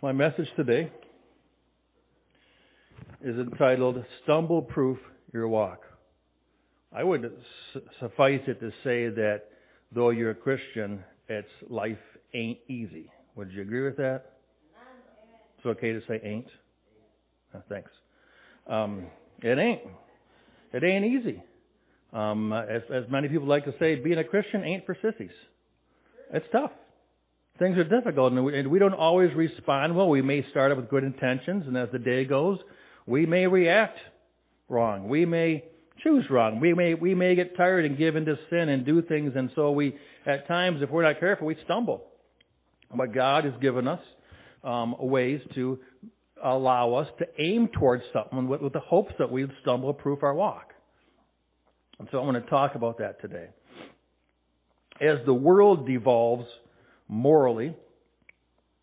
My message today is entitled Stumble Proof Your Walk. I would suffice it to say that though you're a Christian, it's life ain't easy. Would you agree with that? It's okay to say ain't? Uh, thanks. Um, it ain't. It ain't easy. Um, as, as many people like to say, being a Christian ain't for sissies. It's tough. Things are difficult, and we, and we don't always respond well. We may start out with good intentions, and as the day goes, we may react wrong. We may choose wrong. We may we may get tired and give into sin and do things, and so we at times, if we're not careful, we stumble. But God has given us um, ways to allow us to aim towards something with, with the hopes that we'd stumble proof our walk. And so I want to talk about that today. As the world devolves morally,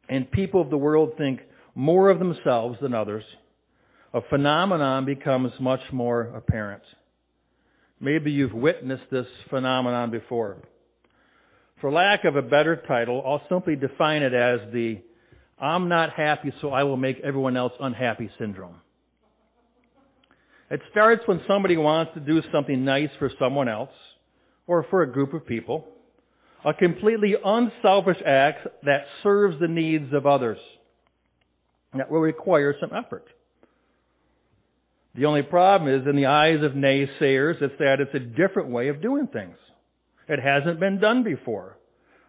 and people of the world think more of themselves than others, a phenomenon becomes much more apparent. Maybe you've witnessed this phenomenon before. For lack of a better title, I'll simply define it as the I'm not happy, so I will make everyone else unhappy syndrome. It starts when somebody wants to do something nice for someone else or for a group of people, a completely unselfish act that serves the needs of others. That will require some effort. The only problem is, in the eyes of naysayers, it's that it's a different way of doing things. It hasn't been done before.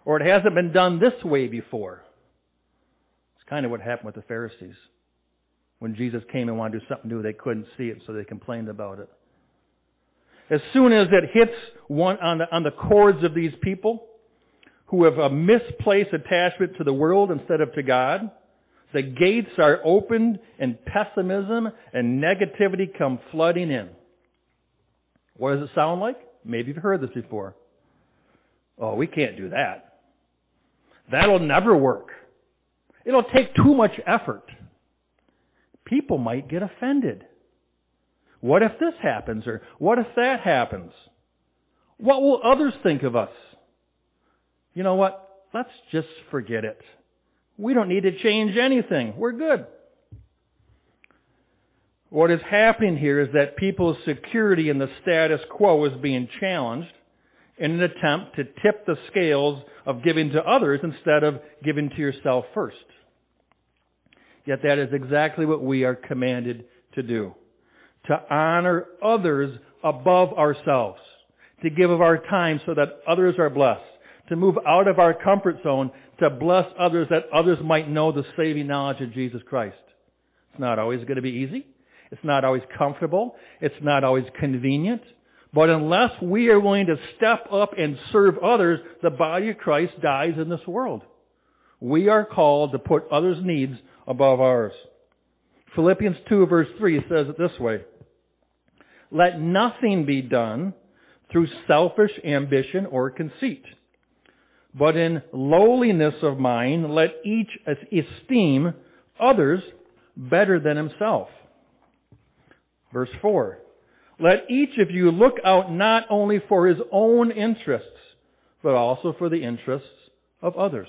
Or it hasn't been done this way before. It's kind of what happened with the Pharisees. When Jesus came and wanted to do something new, they couldn't see it, so they complained about it. As soon as it hits one on the, on the chords of these people who have a misplaced attachment to the world instead of to God, the gates are opened and pessimism and negativity come flooding in. What does it sound like? Maybe you've heard this before. Oh, we can't do that. That'll never work. It'll take too much effort. People might get offended. What if this happens? Or what if that happens? What will others think of us? You know what? Let's just forget it. We don't need to change anything. We're good. What is happening here is that people's security in the status quo is being challenged in an attempt to tip the scales of giving to others instead of giving to yourself first. Yet that is exactly what we are commanded to do. To honor others above ourselves. To give of our time so that others are blessed. To move out of our comfort zone to bless others that others might know the saving knowledge of Jesus Christ. It's not always going to be easy. It's not always comfortable. It's not always convenient. But unless we are willing to step up and serve others, the body of Christ dies in this world. We are called to put others' needs above ours. Philippians 2 verse 3 says it this way. Let nothing be done through selfish ambition or conceit but in lowliness of mind, let each esteem others better than himself. Verse 4. Let each of you look out not only for his own interests, but also for the interests of others.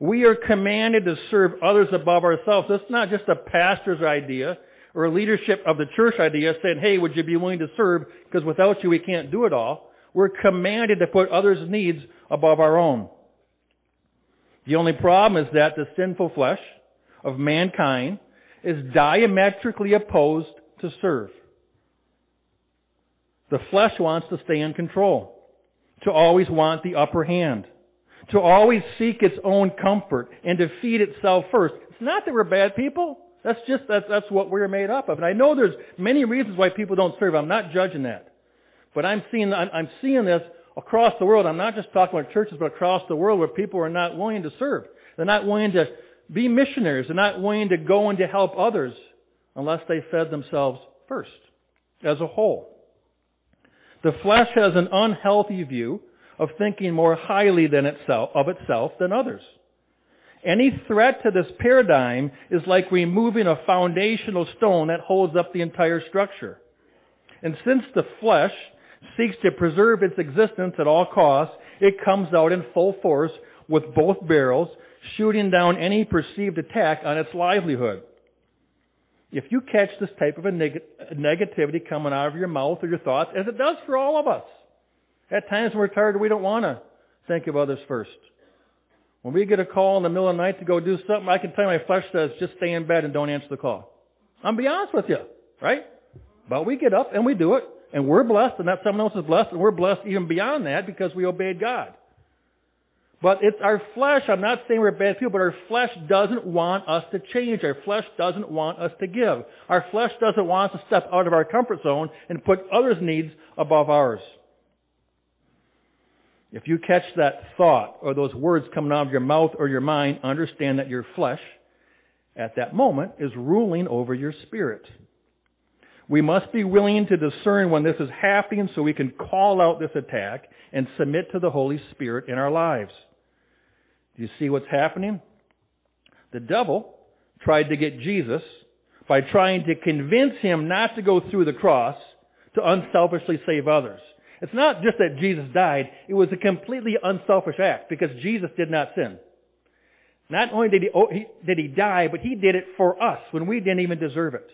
We are commanded to serve others above ourselves. That's not just a pastor's idea or a leadership of the church idea saying, hey, would you be willing to serve? Because without you, we can't do it all. We're commanded to put others' needs above our own. The only problem is that the sinful flesh of mankind is diametrically opposed to serve. The flesh wants to stay in control, to always want the upper hand, to always seek its own comfort and to feed itself first. It's not that we're bad people. That's just, that's, that's what we're made up of. And I know there's many reasons why people don't serve. I'm not judging that. But I'm seeing, I'm seeing this across the world. I'm not just talking about churches, but across the world where people are not willing to serve. They're not willing to be missionaries. They're not willing to go and to help others unless they fed themselves first, as a whole. The flesh has an unhealthy view of thinking more highly than itself, of itself than others. Any threat to this paradigm is like removing a foundational stone that holds up the entire structure. And since the flesh seeks to preserve its existence at all costs, it comes out in full force with both barrels, shooting down any perceived attack on its livelihood. If you catch this type of a neg- negativity coming out of your mouth or your thoughts, as it does for all of us, at times when we're tired, we don't want to think of others first. When we get a call in the middle of the night to go do something, I can tell my flesh says, just stay in bed and don't answer the call. I'm be honest with you, right? But we get up and we do it, and we're blessed, and that someone else is blessed, and we're blessed even beyond that because we obeyed God. But it's our flesh, I'm not saying we're bad people, but our flesh doesn't want us to change. Our flesh doesn't want us to give. Our flesh doesn't want us to step out of our comfort zone and put others' needs above ours. If you catch that thought or those words coming out of your mouth or your mind, understand that your flesh at that moment is ruling over your spirit. We must be willing to discern when this is happening so we can call out this attack and submit to the Holy Spirit in our lives. Do you see what's happening? The devil tried to get Jesus by trying to convince him not to go through the cross to unselfishly save others. It's not just that Jesus died, it was a completely unselfish act because Jesus did not sin. Not only did he, oh, did he die, but he did it for us when we didn't even deserve it.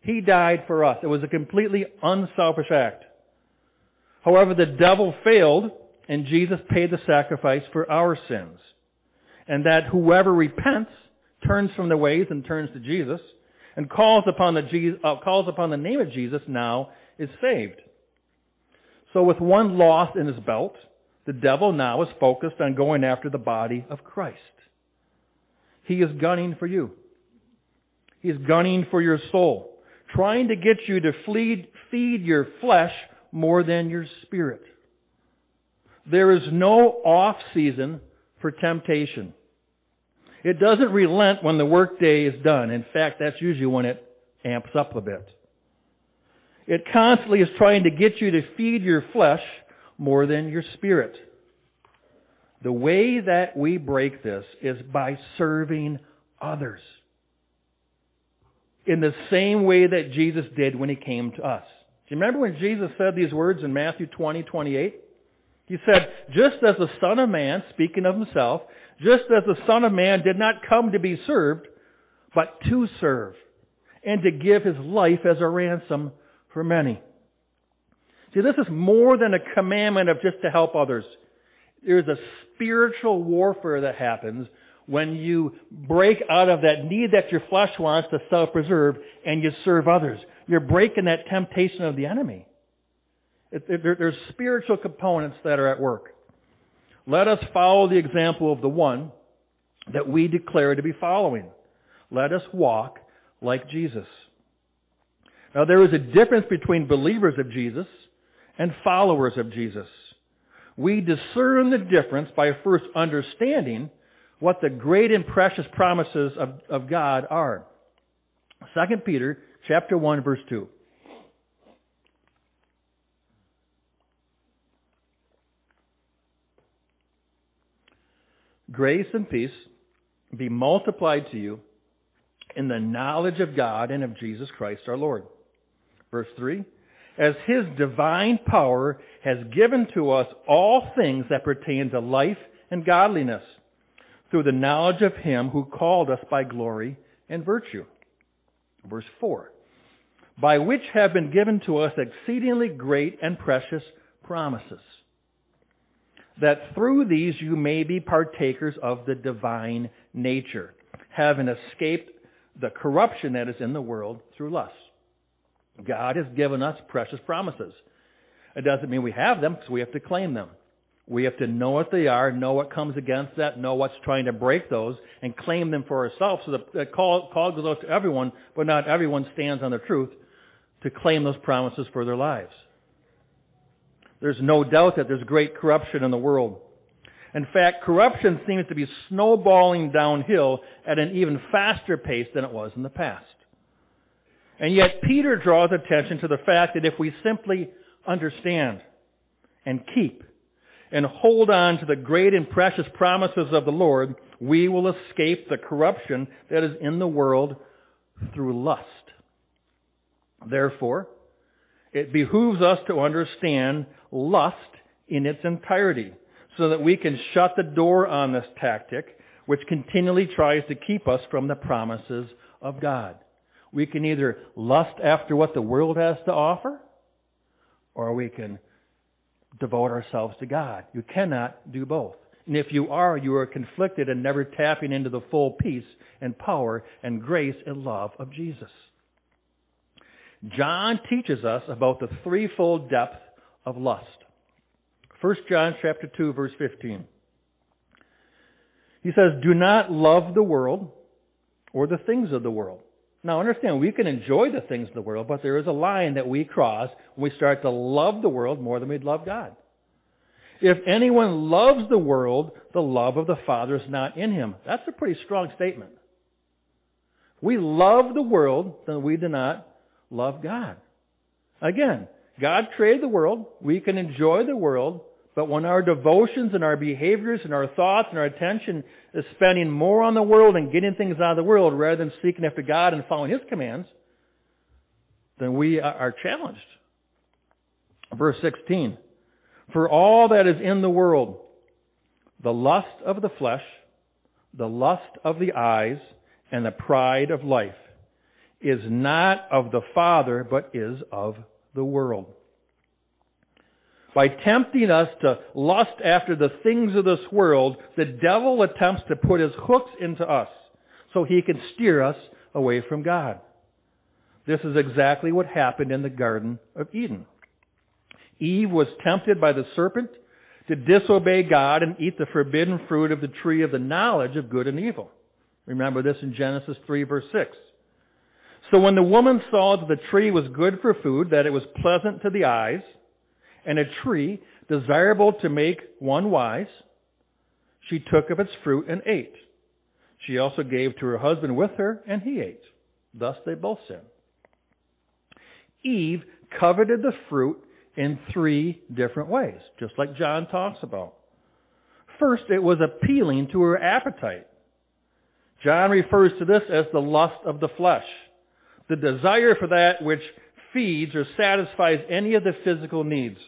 He died for us. It was a completely unselfish act. However, the devil failed and Jesus paid the sacrifice for our sins. And that whoever repents, turns from their ways and turns to Jesus, and calls upon the, uh, calls upon the name of Jesus now is saved. So with one lost in his belt, the devil now is focused on going after the body of Christ. He is gunning for you. He is gunning for your soul, trying to get you to feed, feed your flesh more than your spirit. There is no off season for temptation. It doesn't relent when the workday is done. In fact, that's usually when it amps up a bit. It constantly is trying to get you to feed your flesh more than your spirit. The way that we break this is by serving others. In the same way that Jesus did when he came to us. Do you remember when Jesus said these words in Matthew 20, 28? He said, just as the Son of Man, speaking of himself, just as the Son of Man did not come to be served, but to serve, and to give his life as a ransom for many. See, this is more than a commandment of just to help others. There's a spiritual warfare that happens when you break out of that need that your flesh wants to self-preserve and you serve others. You're breaking that temptation of the enemy. It, it, there, there's spiritual components that are at work. Let us follow the example of the one that we declare to be following. Let us walk like Jesus. Now there is a difference between believers of Jesus and followers of Jesus. We discern the difference by first understanding what the great and precious promises of, of God are. 2 Peter chapter 1 verse 2. Grace and peace be multiplied to you in the knowledge of God and of Jesus Christ our Lord. Verse 3 As His divine power has given to us all things that pertain to life and godliness, through the knowledge of Him who called us by glory and virtue. Verse 4 By which have been given to us exceedingly great and precious promises that through these you may be partakers of the divine nature, having escaped the corruption that is in the world through lust. God has given us precious promises. It doesn't mean we have them because we have to claim them. We have to know what they are, know what comes against that, know what's trying to break those, and claim them for ourselves. So the call, call goes out to everyone, but not everyone stands on the truth to claim those promises for their lives. There's no doubt that there's great corruption in the world. In fact, corruption seems to be snowballing downhill at an even faster pace than it was in the past. And yet Peter draws attention to the fact that if we simply understand and keep and hold on to the great and precious promises of the Lord, we will escape the corruption that is in the world through lust. Therefore, it behooves us to understand lust in its entirety so that we can shut the door on this tactic which continually tries to keep us from the promises of God. We can either lust after what the world has to offer, or we can devote ourselves to God. You cannot do both. And if you are, you are conflicted and never tapping into the full peace and power and grace and love of Jesus. John teaches us about the threefold depth of lust. 1 John chapter 2 verse 15. He says, "Do not love the world or the things of the world." Now understand, we can enjoy the things of the world, but there is a line that we cross when we start to love the world more than we love God. If anyone loves the world, the love of the Father is not in him. That's a pretty strong statement. We love the world, then we do not love God. Again, God created the world. We can enjoy the world. But when our devotions and our behaviors and our thoughts and our attention is spending more on the world and getting things out of the world rather than seeking after God and following His commands, then we are challenged. Verse 16. For all that is in the world, the lust of the flesh, the lust of the eyes, and the pride of life, is not of the Father, but is of the world. By tempting us to lust after the things of this world, the devil attempts to put his hooks into us so he can steer us away from God. This is exactly what happened in the Garden of Eden. Eve was tempted by the serpent to disobey God and eat the forbidden fruit of the tree of the knowledge of good and evil. Remember this in Genesis 3 verse 6. So when the woman saw that the tree was good for food, that it was pleasant to the eyes, and a tree desirable to make one wise, she took of its fruit and ate. She also gave to her husband with her, and he ate. Thus they both sinned. Eve coveted the fruit in three different ways, just like John talks about. First, it was appealing to her appetite. John refers to this as the lust of the flesh, the desire for that which feeds or satisfies any of the physical needs.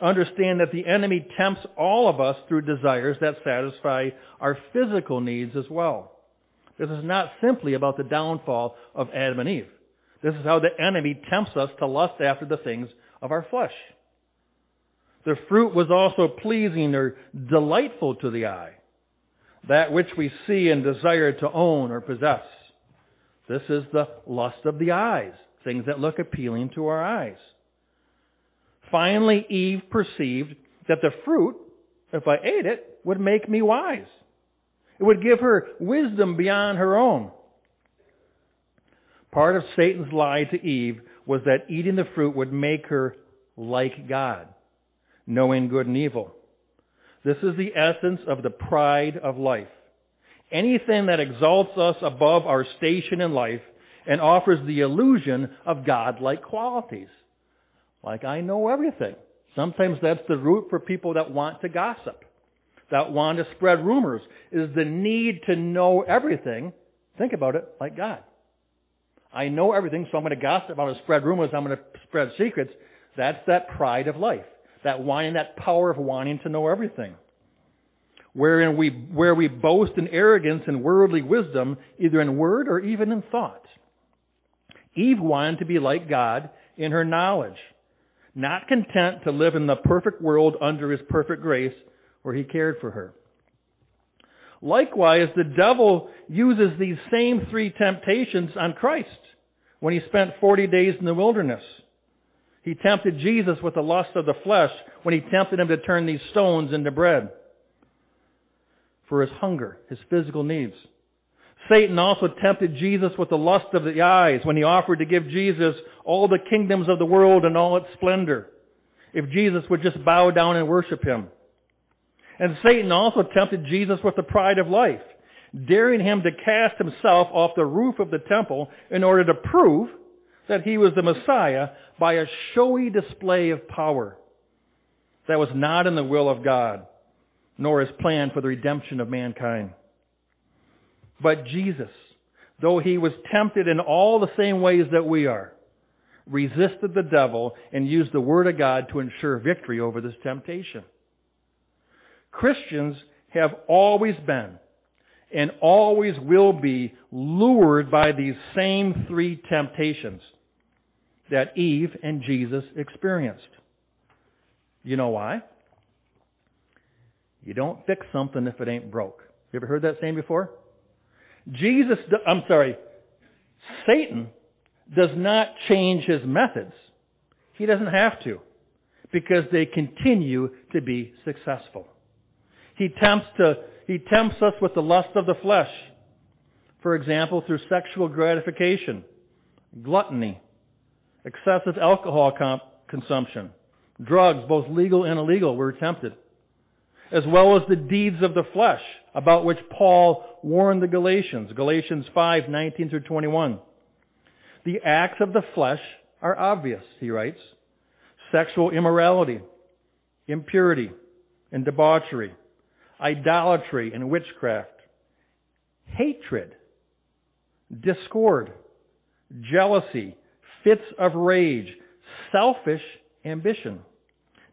Understand that the enemy tempts all of us through desires that satisfy our physical needs as well. This is not simply about the downfall of Adam and Eve. This is how the enemy tempts us to lust after the things of our flesh. The fruit was also pleasing or delightful to the eye, that which we see and desire to own or possess. This is the lust of the eyes, things that look appealing to our eyes. Finally, Eve perceived that the fruit, if I ate it, would make me wise. It would give her wisdom beyond her own. Part of Satan's lie to Eve was that eating the fruit would make her like God, knowing good and evil. This is the essence of the pride of life. Anything that exalts us above our station in life and offers the illusion of God-like qualities. Like I know everything. Sometimes that's the root for people that want to gossip, that want to spread rumors, is the need to know everything. Think about it like God. I know everything, so I'm going to gossip. I'm going to spread rumors. I'm going to spread secrets. That's that pride of life. That wanting, that power of wanting to know everything. Wherein we, where we boast in arrogance and worldly wisdom, either in word or even in thought. Eve wanted to be like God in her knowledge. Not content to live in the perfect world under His perfect grace where He cared for her. Likewise, the devil uses these same three temptations on Christ when he spent 40 days in the wilderness. He tempted Jesus with the lust of the flesh when he tempted him to turn these stones into bread for his hunger, his physical needs. Satan also tempted Jesus with the lust of the eyes when he offered to give Jesus all the kingdoms of the world and all its splendor if Jesus would just bow down and worship him. And Satan also tempted Jesus with the pride of life, daring him to cast himself off the roof of the temple in order to prove that he was the Messiah by a showy display of power that was not in the will of God, nor his plan for the redemption of mankind. But Jesus, though he was tempted in all the same ways that we are, resisted the devil and used the Word of God to ensure victory over this temptation. Christians have always been and always will be lured by these same three temptations that Eve and Jesus experienced. You know why? You don't fix something if it ain't broke. You ever heard that saying before? Jesus, I'm sorry, Satan does not change his methods. He doesn't have to because they continue to be successful. He tempts to, he tempts us with the lust of the flesh. For example, through sexual gratification, gluttony, excessive alcohol comp- consumption, drugs, both legal and illegal, were tempted, as well as the deeds of the flesh, about which Paul warned the Galatians, Galatians 5, 19 through 21. The acts of the flesh are obvious, he writes. Sexual immorality, impurity, and debauchery, idolatry and witchcraft, hatred, discord, jealousy, fits of rage, selfish ambition,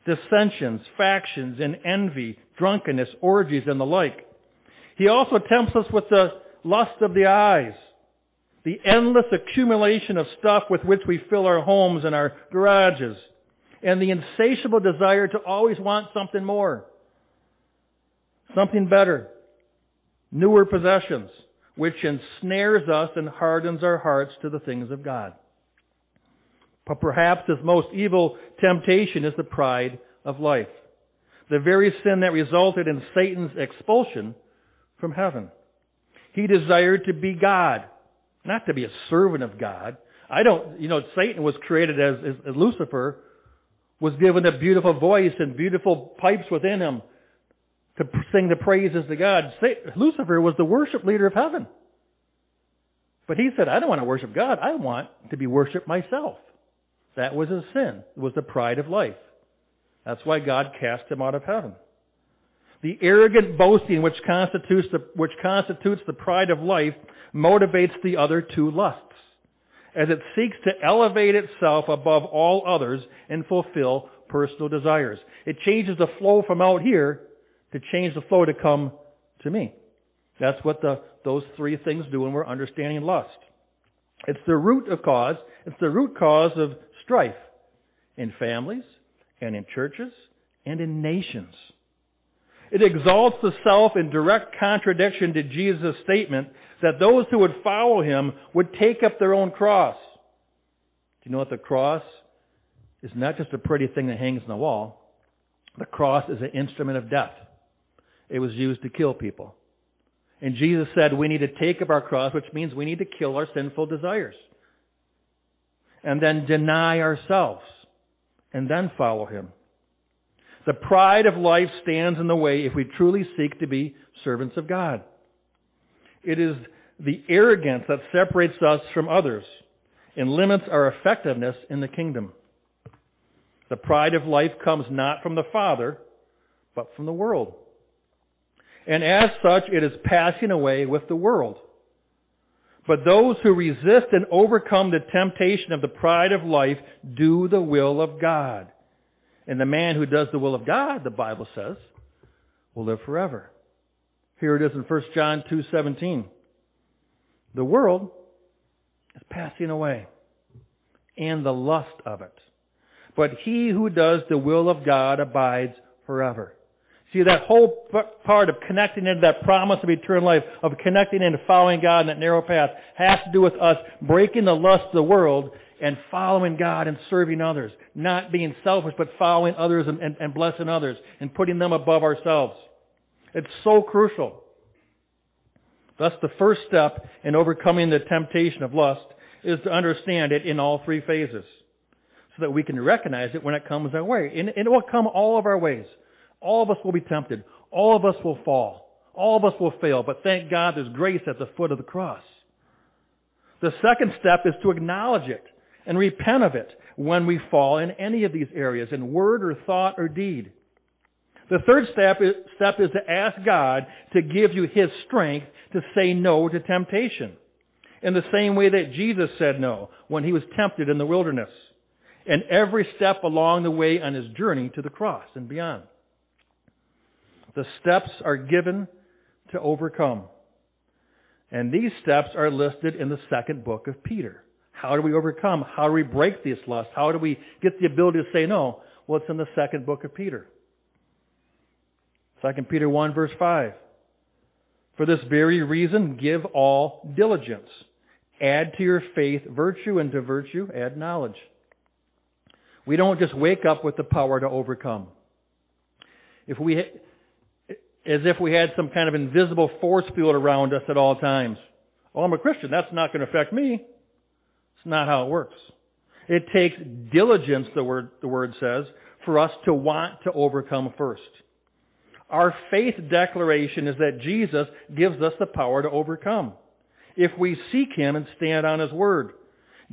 dissensions, factions, and envy, drunkenness, orgies, and the like. He also tempts us with the lust of the eyes, the endless accumulation of stuff with which we fill our homes and our garages, and the insatiable desire to always want something more, something better, newer possessions, which ensnares us and hardens our hearts to the things of God. But perhaps his most evil temptation is the pride of life. The very sin that resulted in Satan's expulsion from heaven. He desired to be God, not to be a servant of God. I don't, you know, Satan was created as, as, as Lucifer, was given a beautiful voice and beautiful pipes within him to sing the praises to God. Lucifer was the worship leader of heaven. But he said, I don't want to worship God. I want to be worshiped myself. That was his sin. It was the pride of life. That's why God cast him out of heaven. The arrogant boasting which constitutes the, which constitutes the pride of life motivates the other two lusts, as it seeks to elevate itself above all others and fulfill personal desires. It changes the flow from out here to change the flow to come to me. That's what the, those three things do when we're understanding lust. It's the root of cause. It's the root cause of strife in families and in churches and in nations. It exalts the self in direct contradiction to Jesus' statement that those who would follow him would take up their own cross. Do you know what the cross is not just a pretty thing that hangs on the wall. The cross is an instrument of death. It was used to kill people. And Jesus said we need to take up our cross, which means we need to kill our sinful desires and then deny ourselves and then follow Him. The pride of life stands in the way if we truly seek to be servants of God. It is the arrogance that separates us from others and limits our effectiveness in the kingdom. The pride of life comes not from the Father, but from the world. And as such, it is passing away with the world. But those who resist and overcome the temptation of the pride of life do the will of God. And the man who does the will of God, the Bible says, will live forever. Here it is in 1 John 2:17. The world is passing away and the lust of it. But he who does the will of God abides forever. See, that whole part of connecting into that promise of eternal life, of connecting into following God in that narrow path, has to do with us breaking the lust of the world and following God and serving others. Not being selfish, but following others and, and, and blessing others and putting them above ourselves. It's so crucial. Thus, the first step in overcoming the temptation of lust is to understand it in all three phases so that we can recognize it when it comes our way. And it will come all of our ways. All of us will be tempted. All of us will fall. All of us will fail. But thank God there's grace at the foot of the cross. The second step is to acknowledge it and repent of it when we fall in any of these areas, in word or thought or deed. The third step is, step is to ask God to give you His strength to say no to temptation. In the same way that Jesus said no when He was tempted in the wilderness. And every step along the way on His journey to the cross and beyond. The steps are given to overcome. And these steps are listed in the second book of Peter. How do we overcome? How do we break this lust? How do we get the ability to say no? Well, it's in the second book of Peter. 2 Peter 1 verse 5. For this very reason, give all diligence. Add to your faith virtue, and to virtue add knowledge. We don't just wake up with the power to overcome. If we, as if we had some kind of invisible force field around us at all times. Oh, I'm a Christian. That's not going to affect me. Not how it works. It takes diligence, the word, the word says, for us to want to overcome first. Our faith declaration is that Jesus gives us the power to overcome. If we seek Him and stand on His Word,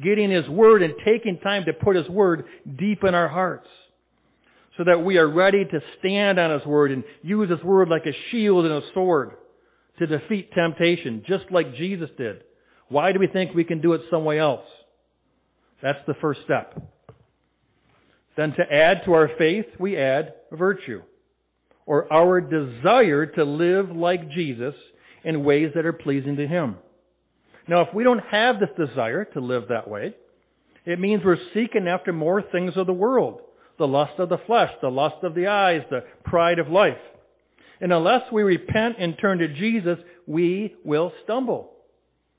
getting His Word and taking time to put His Word deep in our hearts, so that we are ready to stand on His Word and use His Word like a shield and a sword to defeat temptation, just like Jesus did. Why do we think we can do it some way else? That's the first step. Then to add to our faith, we add virtue or our desire to live like Jesus in ways that are pleasing to Him. Now, if we don't have this desire to live that way, it means we're seeking after more things of the world. The lust of the flesh, the lust of the eyes, the pride of life. And unless we repent and turn to Jesus, we will stumble.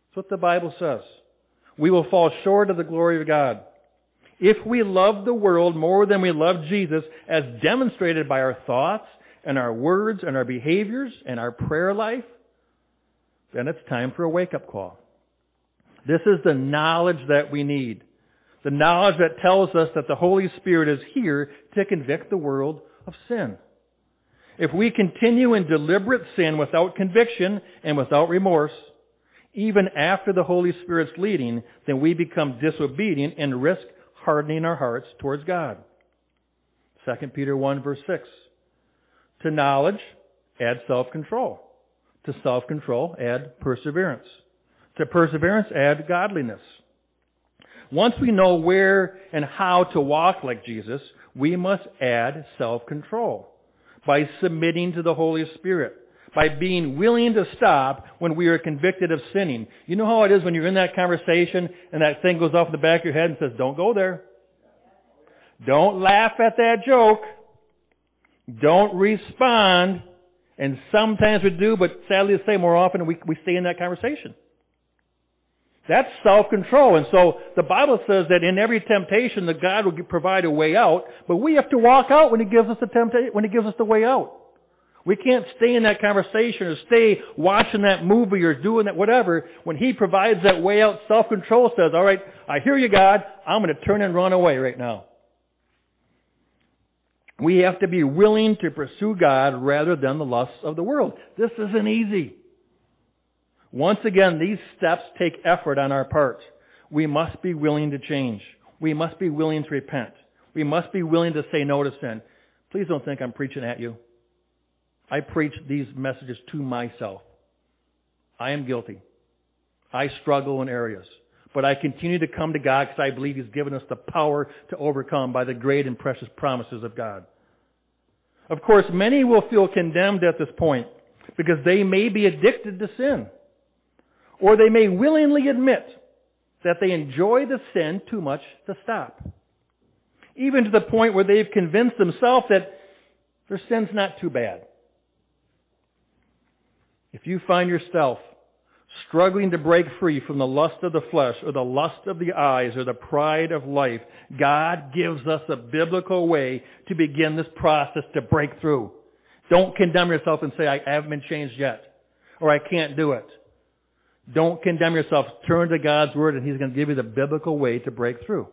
That's what the Bible says. We will fall short of the glory of God. If we love the world more than we love Jesus, as demonstrated by our thoughts and our words and our behaviors and our prayer life, then it's time for a wake up call. This is the knowledge that we need. The knowledge that tells us that the Holy Spirit is here to convict the world of sin. If we continue in deliberate sin without conviction and without remorse, even after the Holy Spirit's leading, then we become disobedient and risk hardening our hearts towards God. 2 Peter 1 verse 6. To knowledge, add self-control. To self-control, add perseverance. To perseverance, add godliness. Once we know where and how to walk like Jesus, we must add self-control by submitting to the Holy Spirit, by being willing to stop when we are convicted of sinning. You know how it is when you're in that conversation and that thing goes off the back of your head and says, don't go there. Don't laugh at that joke. Don't respond. And sometimes we do, but sadly to say more often we, we stay in that conversation. That's self-control. And so the Bible says that in every temptation that God will provide a way out, but we have to walk out when He gives us the temptation, when He gives us the way out. We can't stay in that conversation or stay watching that movie or doing that whatever. When He provides that way out, self-control says, alright, I hear you God, I'm going to turn and run away right now. We have to be willing to pursue God rather than the lusts of the world. This isn't easy. Once again, these steps take effort on our part. We must be willing to change. We must be willing to repent. We must be willing to say no to sin. Please don't think I'm preaching at you. I preach these messages to myself. I am guilty. I struggle in areas. But I continue to come to God because I believe He's given us the power to overcome by the great and precious promises of God. Of course, many will feel condemned at this point because they may be addicted to sin. Or they may willingly admit that they enjoy the sin too much to stop. Even to the point where they've convinced themselves that their sin's not too bad. If you find yourself struggling to break free from the lust of the flesh or the lust of the eyes or the pride of life, God gives us a biblical way to begin this process to break through. Don't condemn yourself and say, I haven't been changed yet, or I can't do it. Don't condemn yourself. Turn to God's Word and He's going to give you the biblical way to break through.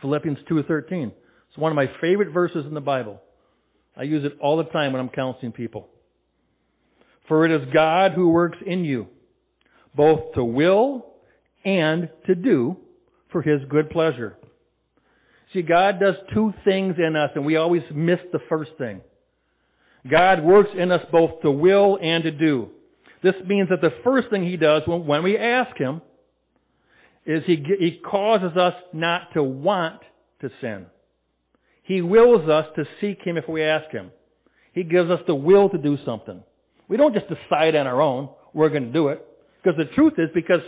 Philippians 2.13. It's one of my favorite verses in the Bible. I use it all the time when I'm counseling people. For it is God who works in you, both to will and to do for His good pleasure. See, God does two things in us, and we always miss the first thing. God works in us both to will and to do. This means that the first thing he does when, we ask him is he, he causes us not to want to sin. He wills us to seek him if we ask him. He gives us the will to do something. We don't just decide on our own we're going to do it. Because the truth is, because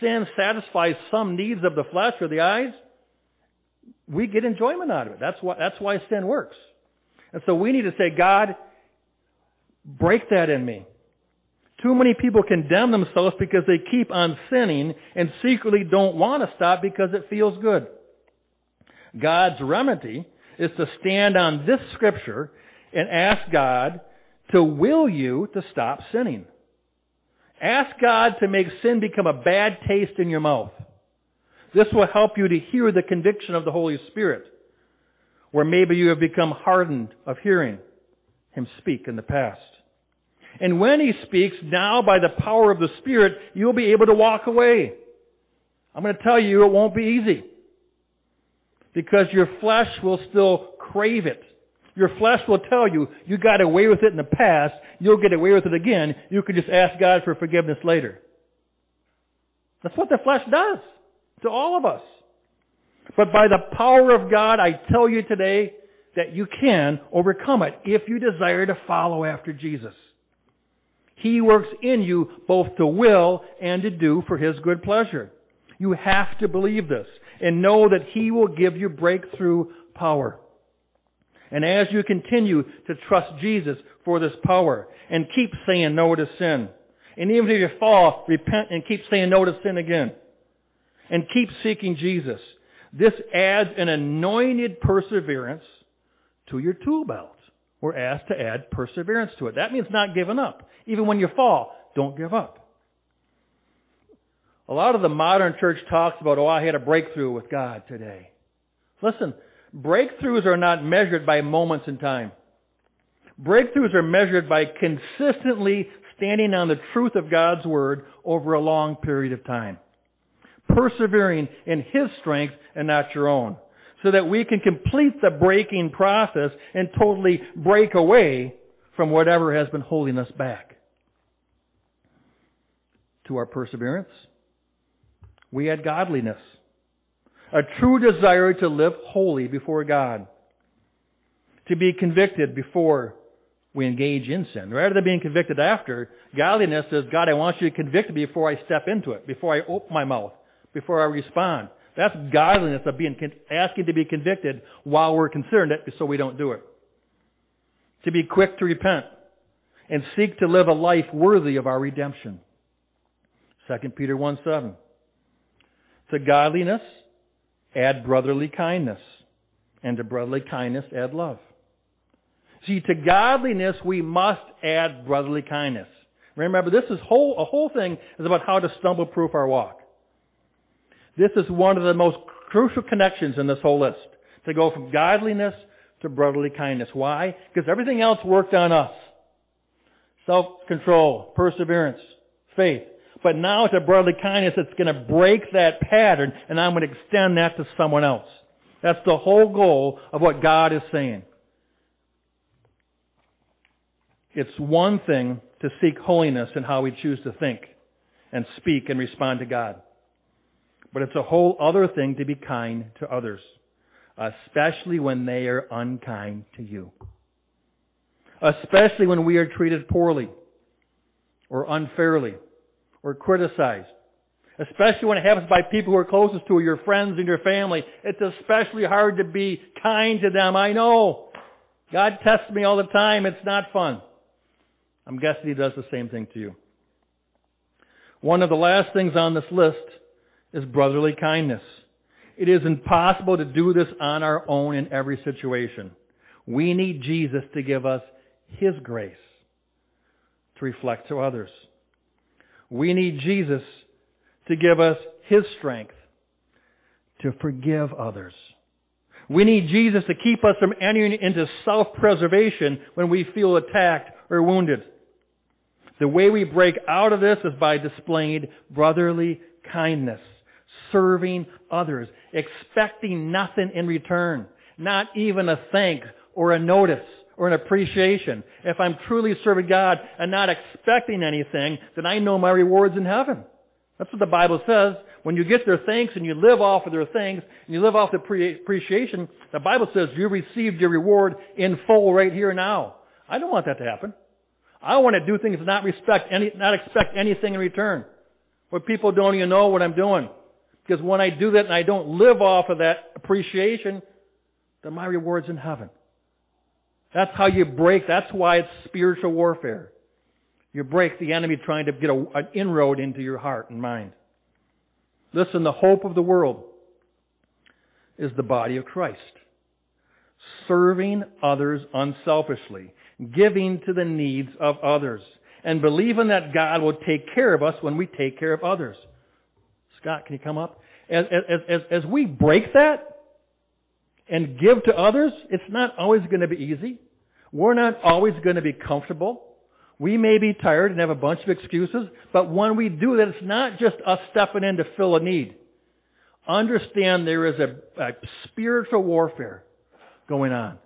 sin satisfies some needs of the flesh or the eyes, we get enjoyment out of it. That's why, that's why sin works. And so we need to say, God, break that in me. Too many people condemn themselves because they keep on sinning and secretly don't want to stop because it feels good. God's remedy is to stand on this scripture and ask God to will you to stop sinning. Ask God to make sin become a bad taste in your mouth. This will help you to hear the conviction of the Holy Spirit, where maybe you have become hardened of hearing Him speak in the past. And when He speaks, now by the power of the Spirit, you'll be able to walk away. I'm going to tell you it won't be easy. Because your flesh will still crave it. Your flesh will tell you, you got away with it in the past, you'll get away with it again, you can just ask God for forgiveness later. That's what the flesh does to all of us. But by the power of God, I tell you today that you can overcome it if you desire to follow after Jesus. He works in you both to will and to do for His good pleasure. You have to believe this and know that He will give you breakthrough power. And as you continue to trust Jesus for this power and keep saying no to sin, and even if you fall, repent and keep saying no to sin again, and keep seeking Jesus, this adds an anointed perseverance to your tool belt. We're asked to add perseverance to it. That means not giving up. Even when you fall, don't give up. A lot of the modern church talks about, oh, I had a breakthrough with God today. Listen, breakthroughs are not measured by moments in time. Breakthroughs are measured by consistently standing on the truth of God's Word over a long period of time. Persevering in His strength and not your own. So that we can complete the breaking process and totally break away from whatever has been holding us back. To our perseverance, we add godliness. A true desire to live holy before God. To be convicted before we engage in sin. Rather than being convicted after, godliness says, God, I want you to convict me before I step into it, before I open my mouth, before I respond. That's godliness of being asking to be convicted while we're concerned so we don't do it. To be quick to repent and seek to live a life worthy of our redemption. 2 Peter 1 7. To godliness, add brotherly kindness. And to brotherly kindness, add love. See, to godliness, we must add brotherly kindness. Remember, this is whole, a whole thing is about how to stumble proof our walk. This is one of the most crucial connections in this whole list. To go from godliness to brotherly kindness. Why? Because everything else worked on us. Self-control, perseverance, faith. But now it's a brotherly kindness that's going to break that pattern and I'm going to extend that to someone else. That's the whole goal of what God is saying. It's one thing to seek holiness in how we choose to think and speak and respond to God. But it's a whole other thing to be kind to others, especially when they are unkind to you. Especially when we are treated poorly or unfairly or criticized. Especially when it happens by people who are closest to you, your friends and your family. It's especially hard to be kind to them. I know. God tests me all the time. It's not fun. I'm guessing He does the same thing to you. One of the last things on this list is brotherly kindness. It is impossible to do this on our own in every situation. We need Jesus to give us His grace to reflect to others. We need Jesus to give us His strength to forgive others. We need Jesus to keep us from entering into self-preservation when we feel attacked or wounded. The way we break out of this is by displaying brotherly kindness, serving others, expecting nothing in return, not even a thank or a notice or an appreciation. If I'm truly serving God and not expecting anything, then I know my reward's in heaven. That's what the Bible says. When you get their thanks and you live off of their things and you live off the appreciation, the Bible says you received your reward in full right here and now. I don't want that to happen. I want to do things and not respect any, not expect anything in return. Where people don't even know what I'm doing. Because when I do that and I don't live off of that appreciation, then my reward's in heaven. That's how you break, that's why it's spiritual warfare. You break the enemy trying to get a, an inroad into your heart and mind. Listen, the hope of the world is the body of Christ. Serving others unselfishly, giving to the needs of others, and believing that God will take care of us when we take care of others. Scott, can you come up? As, as, as, as we break that and give to others, it's not always going to be easy. We're not always going to be comfortable. We may be tired and have a bunch of excuses, but when we do that, it's not just us stepping in to fill a need. Understand there is a, a spiritual warfare going on.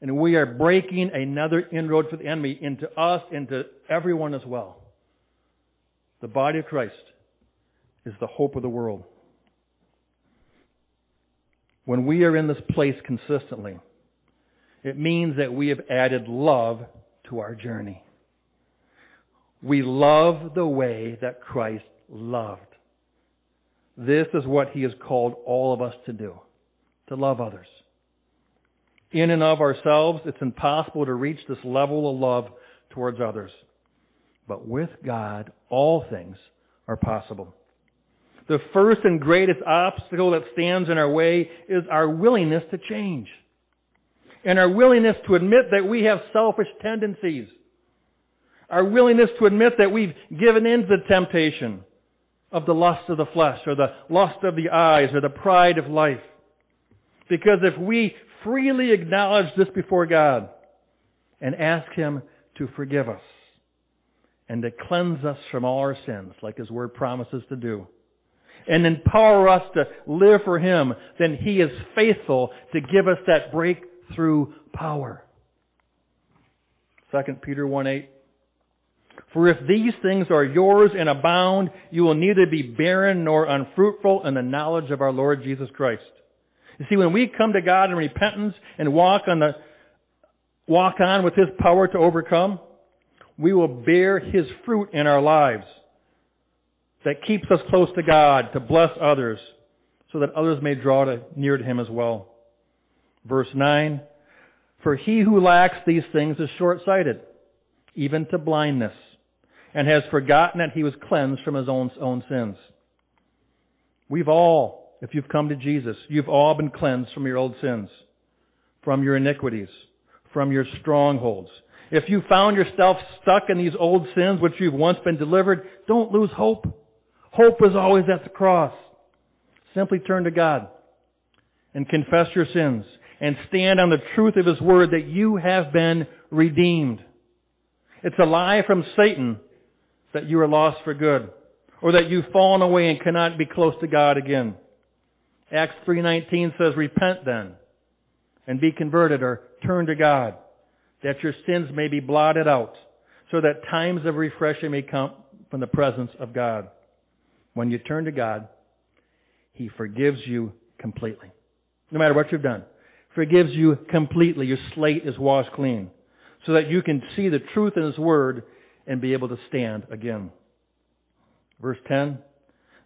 And we are breaking another inroad for the enemy into us, into everyone as well. The body of Christ is the hope of the world. When we are in this place consistently, it means that we have added love to our journey. We love the way that Christ loved. This is what He has called all of us to do, to love others. In and of ourselves, it's impossible to reach this level of love towards others. But with God, all things are possible. The first and greatest obstacle that stands in our way is our willingness to change. And our willingness to admit that we have selfish tendencies. Our willingness to admit that we've given in to the temptation of the lust of the flesh or the lust of the eyes or the pride of life. Because if we freely acknowledge this before God and ask Him to forgive us and to cleanse us from all our sins, like His Word promises to do, and empower us to live for Him, then He is faithful to give us that breakthrough power. 2 Peter 1 8. For if these things are yours and abound, you will neither be barren nor unfruitful in the knowledge of our Lord Jesus Christ. You see, when we come to God in repentance and walk on the, walk on with His power to overcome, we will bear His fruit in our lives that keeps us close to God to bless others so that others may draw to, near to Him as well. Verse 9, For he who lacks these things is short-sighted, even to blindness, and has forgotten that he was cleansed from his own, own sins. We've all, if you've come to Jesus, you've all been cleansed from your old sins, from your iniquities, from your strongholds. If you found yourself stuck in these old sins which you've once been delivered, don't lose hope. Hope is always at the cross. Simply turn to God and confess your sins and stand on the truth of His Word that you have been redeemed. It's a lie from Satan that you are lost for good or that you've fallen away and cannot be close to God again. Acts 3.19 says, Repent then and be converted or turn to God that your sins may be blotted out so that times of refreshing may come from the presence of God. When you turn to God, He forgives you completely. No matter what you've done. Forgives you completely. Your slate is washed clean. So that you can see the truth in His Word and be able to stand again. Verse 10.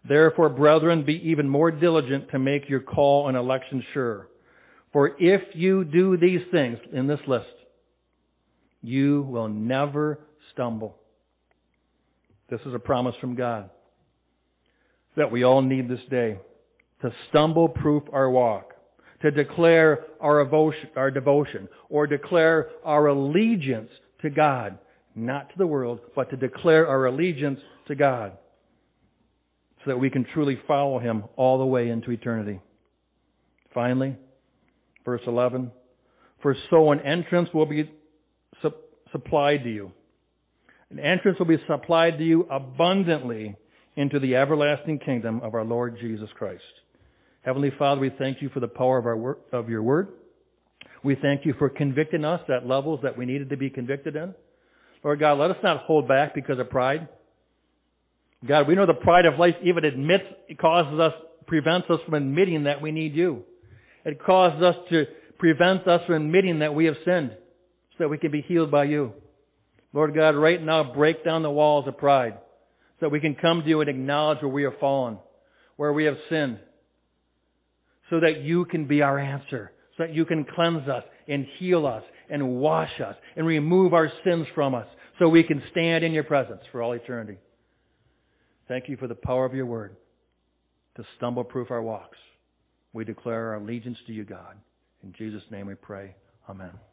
Therefore, brethren, be even more diligent to make your call and election sure. For if you do these things in this list, you will never stumble. This is a promise from God that we all need this day to stumble proof our walk, to declare our devotion, our devotion, or declare our allegiance to God, not to the world, but to declare our allegiance to God, so that we can truly follow Him all the way into eternity. Finally, verse 11, for so an entrance will be su- supplied to you. An entrance will be supplied to you abundantly into the everlasting kingdom of our Lord Jesus Christ. Heavenly Father, we thank you for the power of, our wor- of your word. We thank you for convicting us at levels that we needed to be convicted in. Lord God, let us not hold back because of pride. God, we know the pride of life even admits, it causes us, prevents us from admitting that we need you. It causes us to, prevent us from admitting that we have sinned. so that we can be healed by you. Lord God, right now break down the walls of pride so that we can come to you and acknowledge where we have fallen, where we have sinned, so that you can be our answer, so that you can cleanse us and heal us and wash us and remove our sins from us so we can stand in your presence for all eternity. Thank you for the power of your word to stumble proof our walks. We declare our allegiance to you, God. In Jesus' name we pray. Amen.